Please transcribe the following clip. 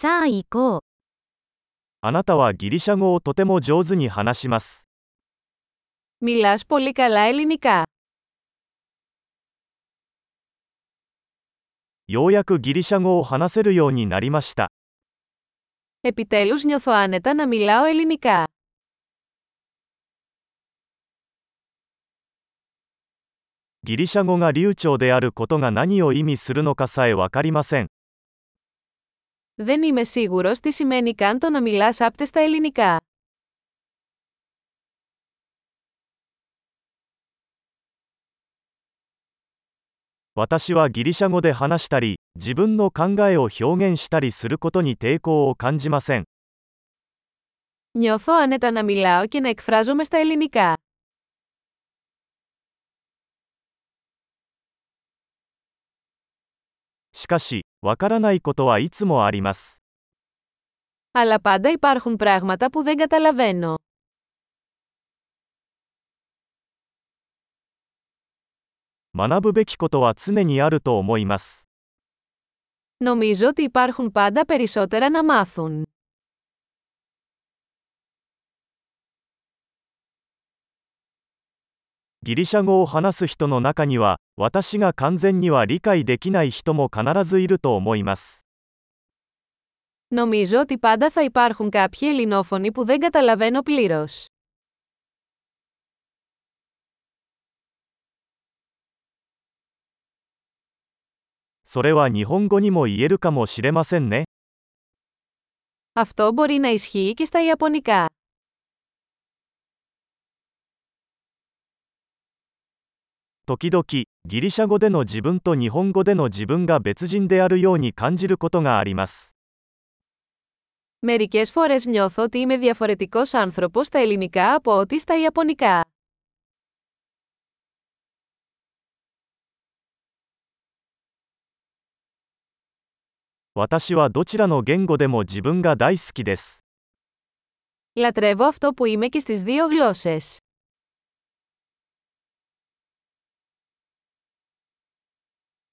さあ行こう。あなたはギリシャ語をとても上手に話します。 Μιλάς πολύ καλά ελληνικά. ようやくギリシャ語を話せるようになりました。 Επιτέλους νιώθω άνετα να μιλάω ελληνικά. ギリシャ語が流暢であることが何を意味するのかさえわかりません。 Δεν είμαι σίγουρος τι σημαίνει καν το να μιλάς απ' στα ελληνικά. Νιώθω άνετα να μιλάω και να εκφράζομαι στα ελληνικά. しかし、わからないことはいつもあります。 Αλλά πάντα υπάρχουν πράγματα που δεν καταλαβαίνω. 学ぶべきことは常にあると思います。 Νομίζω ότι υπάρχουν πάντα περισσότερα να μάθουν. ギリシャ語を話す人の中には、私が完全には理解できない人も必ずいると思います。 Νομίζω ότι πάντα θα υπάρχουν κάποιοι ελληνόφωνοι που δεν καταλαβαίνω πλήρως. それは日本語にも言えるかもしれませんね。 Αυτό μπορεί να ισχύει και στα Ιαπωνικά. 時々、ギリシャ語での自分と日本語での自分が別人であるように感じることがあります。 Μερικές φορές νιώθω ότι είμαι διαφορετικός άνθρωπος στα ελληνικά από ό,τι στα Ιαπωνικά. 私はどちらの言語でも自分が大好きです。 Λατρεύω αυτό που είμαι και στις δύο γλώσσες.